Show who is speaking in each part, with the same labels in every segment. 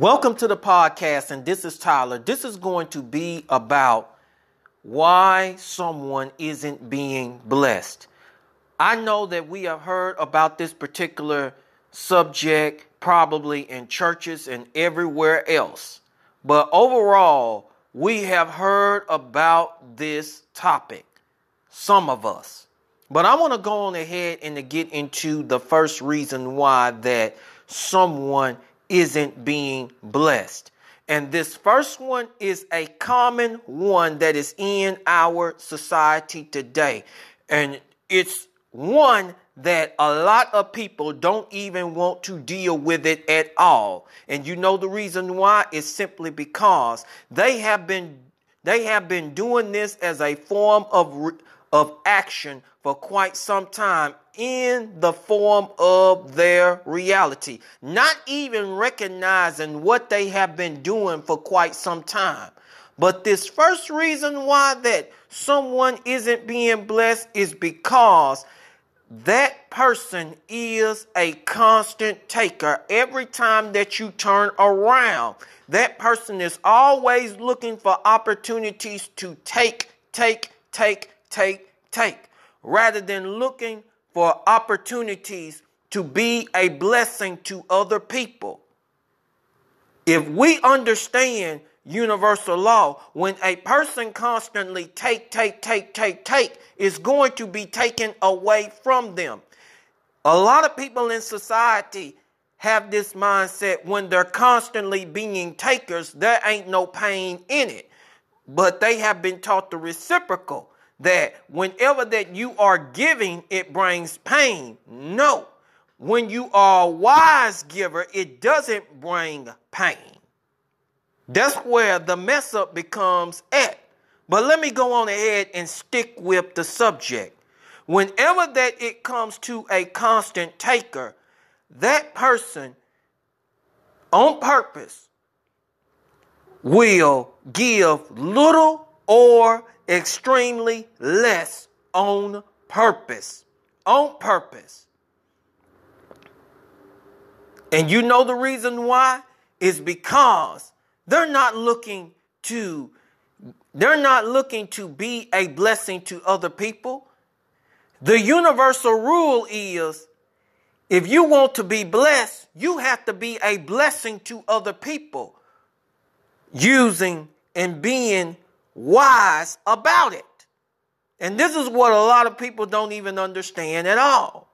Speaker 1: Welcome to the podcast, and this is Tyler. This is going to be about why someone isn't being blessed. I know that we have heard about this particular subject probably in churches and everywhere else, but overall, we have heard about this topic, some of us. But I want to go on ahead and to get into the first reason why that someone isn't being blessed. And this first one is a common one that is in our society today. And it's one that a lot of people don't even want to deal with it at all. And you know the reason why is simply because they have been they have been doing this as a form of of action for quite some time in the form of their reality, not even recognizing what they have been doing for quite some time. But this first reason why that someone isn't being blessed is because that person is a constant taker. Every time that you turn around, that person is always looking for opportunities to take, take, take, take, take, rather than looking for opportunities to be a blessing to other people. If we understand universal law, when a person constantly take, take, take, take, take, is going to be taken away from them. A lot of people in society have this mindset when they're constantly being takers, there ain't no pain in it. But they have been taught the reciprocal that whenever that you are giving, it brings pain. No. When you are a wise giver, it doesn't bring pain. That's where the mess up becomes at. But let me go on ahead and stick with the subject. Whenever that it comes to a constant taker, that person on purpose will give little or extremely less on purpose. On purpose. And you know the reason why? Is because they're not looking to they're not looking to be a blessing to other people. The universal rule is if you want to be blessed, you have to be a blessing to other people using and being wise about it. And this is what a lot of people don't even understand at all.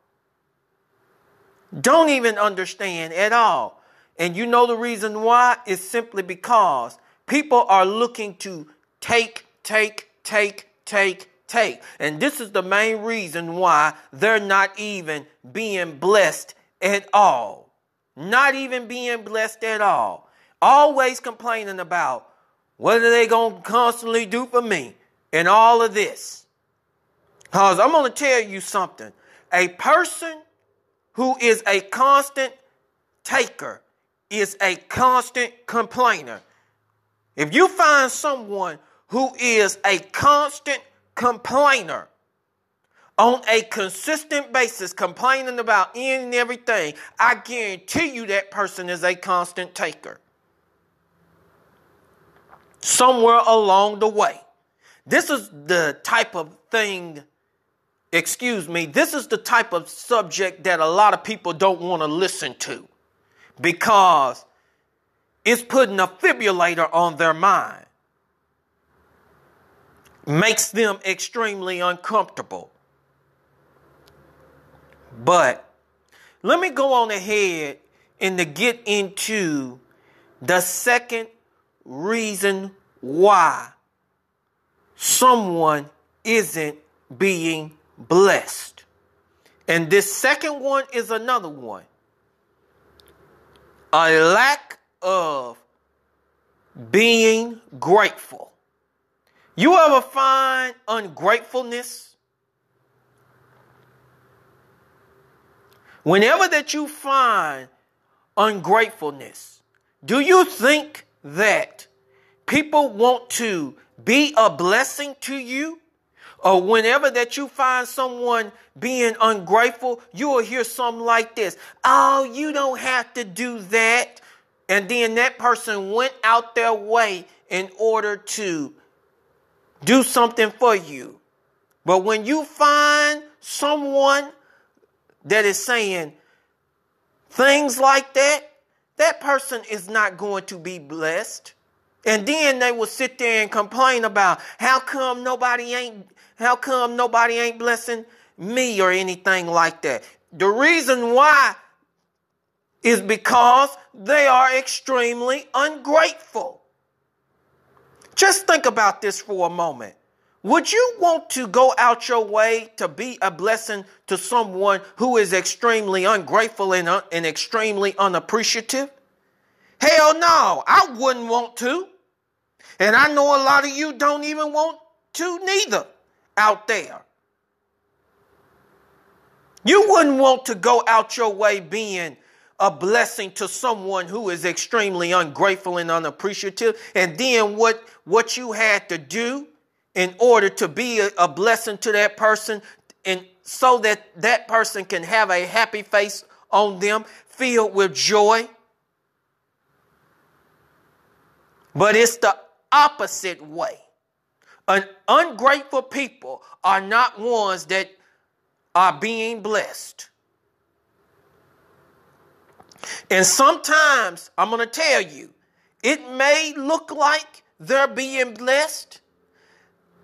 Speaker 1: Don't even understand at all. And you know the reason why? It's simply because people are looking to take, take, take, take, take. And this is the main reason why they're not even being blessed at all. Not even being blessed at all. Always complaining about what are they going to constantly do for me in all of this? Because I'm going to tell you something. A person who is a constant taker is a constant complainer. If you find someone who is a constant complainer on a consistent basis, complaining about any and everything, I guarantee you that person is a constant taker somewhere along the way. This is the type of thing, excuse me, this is the type of subject that a lot of people don't want to listen to because it's putting a fibrillator on their mind, makes them extremely uncomfortable. But let me go on ahead and to get into the second reason why someone isn't being blessed. And this second one is another one a lack of being grateful. You ever find ungratefulness? Whenever that you find ungratefulness, do you think that people want to be a blessing to you, or whenever that you find someone being ungrateful, you will hear something like this Oh, you don't have to do that. and then that person went out their way in order to do something for you. But when you find someone that is saying things like that, that person is not going to be blessed. And then they will sit there and complain about how come nobody ain't how come nobody ain't blessing me or anything like that. The reason why is because they are extremely ungrateful. Just think about this for a moment. Would you want to go out your way to be a blessing to someone who is extremely ungrateful and, uh, and extremely unappreciative? Hell no, I wouldn't want to. And I know a lot of you don't even want to neither out there. You wouldn't want to go out your way being a blessing to someone who is extremely ungrateful and unappreciative. And then what, what you had to do in order to be a, blessing to that person and so that that person can have a happy face on them, filled with joy. But it's the opposite way. An ungrateful people are not ones that are being blessed. And sometimes, I'm going to tell you, it may look like they're being blessed.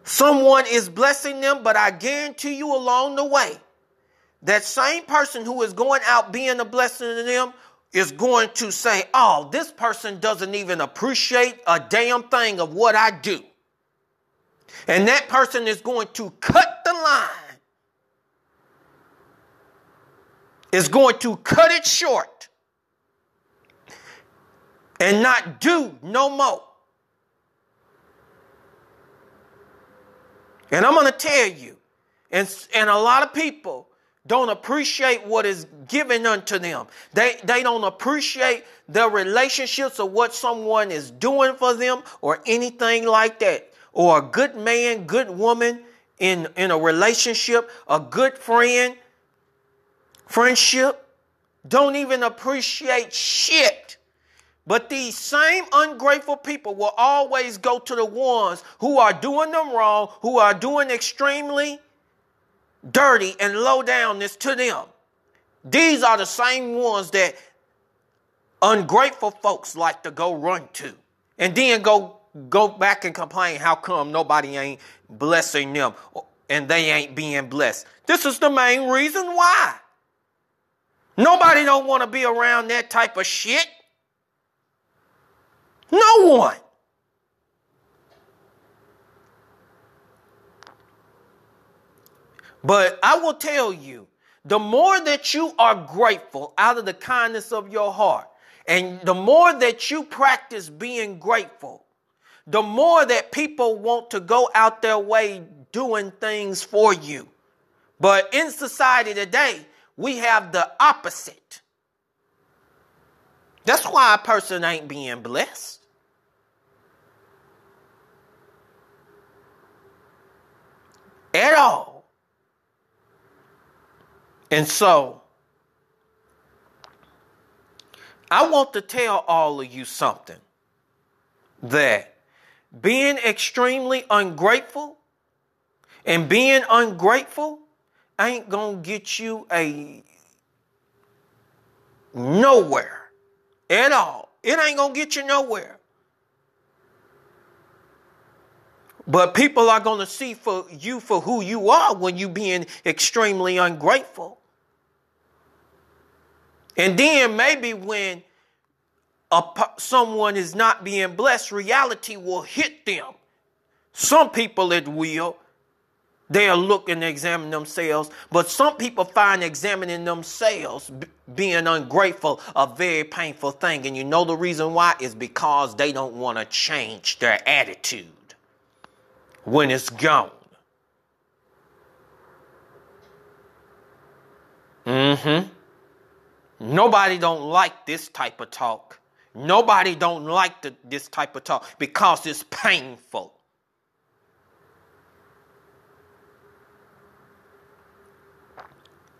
Speaker 1: Someone is blessing them, but I guarantee you along the way, that same person who is going out being a blessing to them is going to say, Oh, this person doesn't even appreciate a damn thing of what I do. And that person is going to cut the line, is going to cut it short and not do no more. And I'm going to tell you, and, and a lot of people don't appreciate what is given unto them. They, they don't appreciate the relationships of what someone is doing for them or anything like that. Or a good man, good woman in, in a relationship, a good friend, friendship, don't even appreciate shit. But these same ungrateful people will always go to the ones who are doing them wrong, who are doing extremely dirty and low downness to them. These are the same ones that ungrateful folks like to go run to and then go go back and complain how come nobody ain't blessing them and they ain't being blessed. This is the main reason why. Nobody don't want to be around that type of shit. No one. But I will tell you, the more that you are grateful out of the kindness of your heart, and the more that you practice being grateful, the more that people want to go out their way doing things for you. But in society today, we have the opposite. That's why a person ain't being blessed. At all. And so, I want to tell all of you something that being extremely ungrateful and being ungrateful ain't to get you a nowhere at all. It ain't to get you nowhere. But people are going to see for you for who you are when you being extremely ungrateful. And then maybe when a, someone is not being blessed, reality will hit them. Some people it will. They'll look and examine themselves, but some people find examining themselves b- being ungrateful a very painful thing. And you know the reason why is because they don't want to change their attitude when it's gone. Mm-hmm. Nobody don't like this type of talk. Nobody don't like the, this type of talk because it's painful.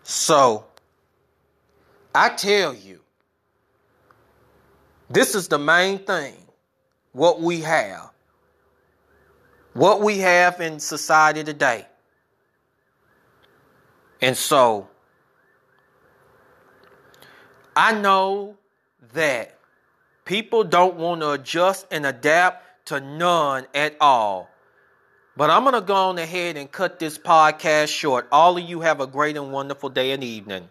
Speaker 1: So, I tell you, This is the main thing. What we have. What we have in society today. And so, I know that people don't want to adjust and adapt to none at all. But I'm going to go on ahead and cut this podcast short. All of you have a great and wonderful day and evening.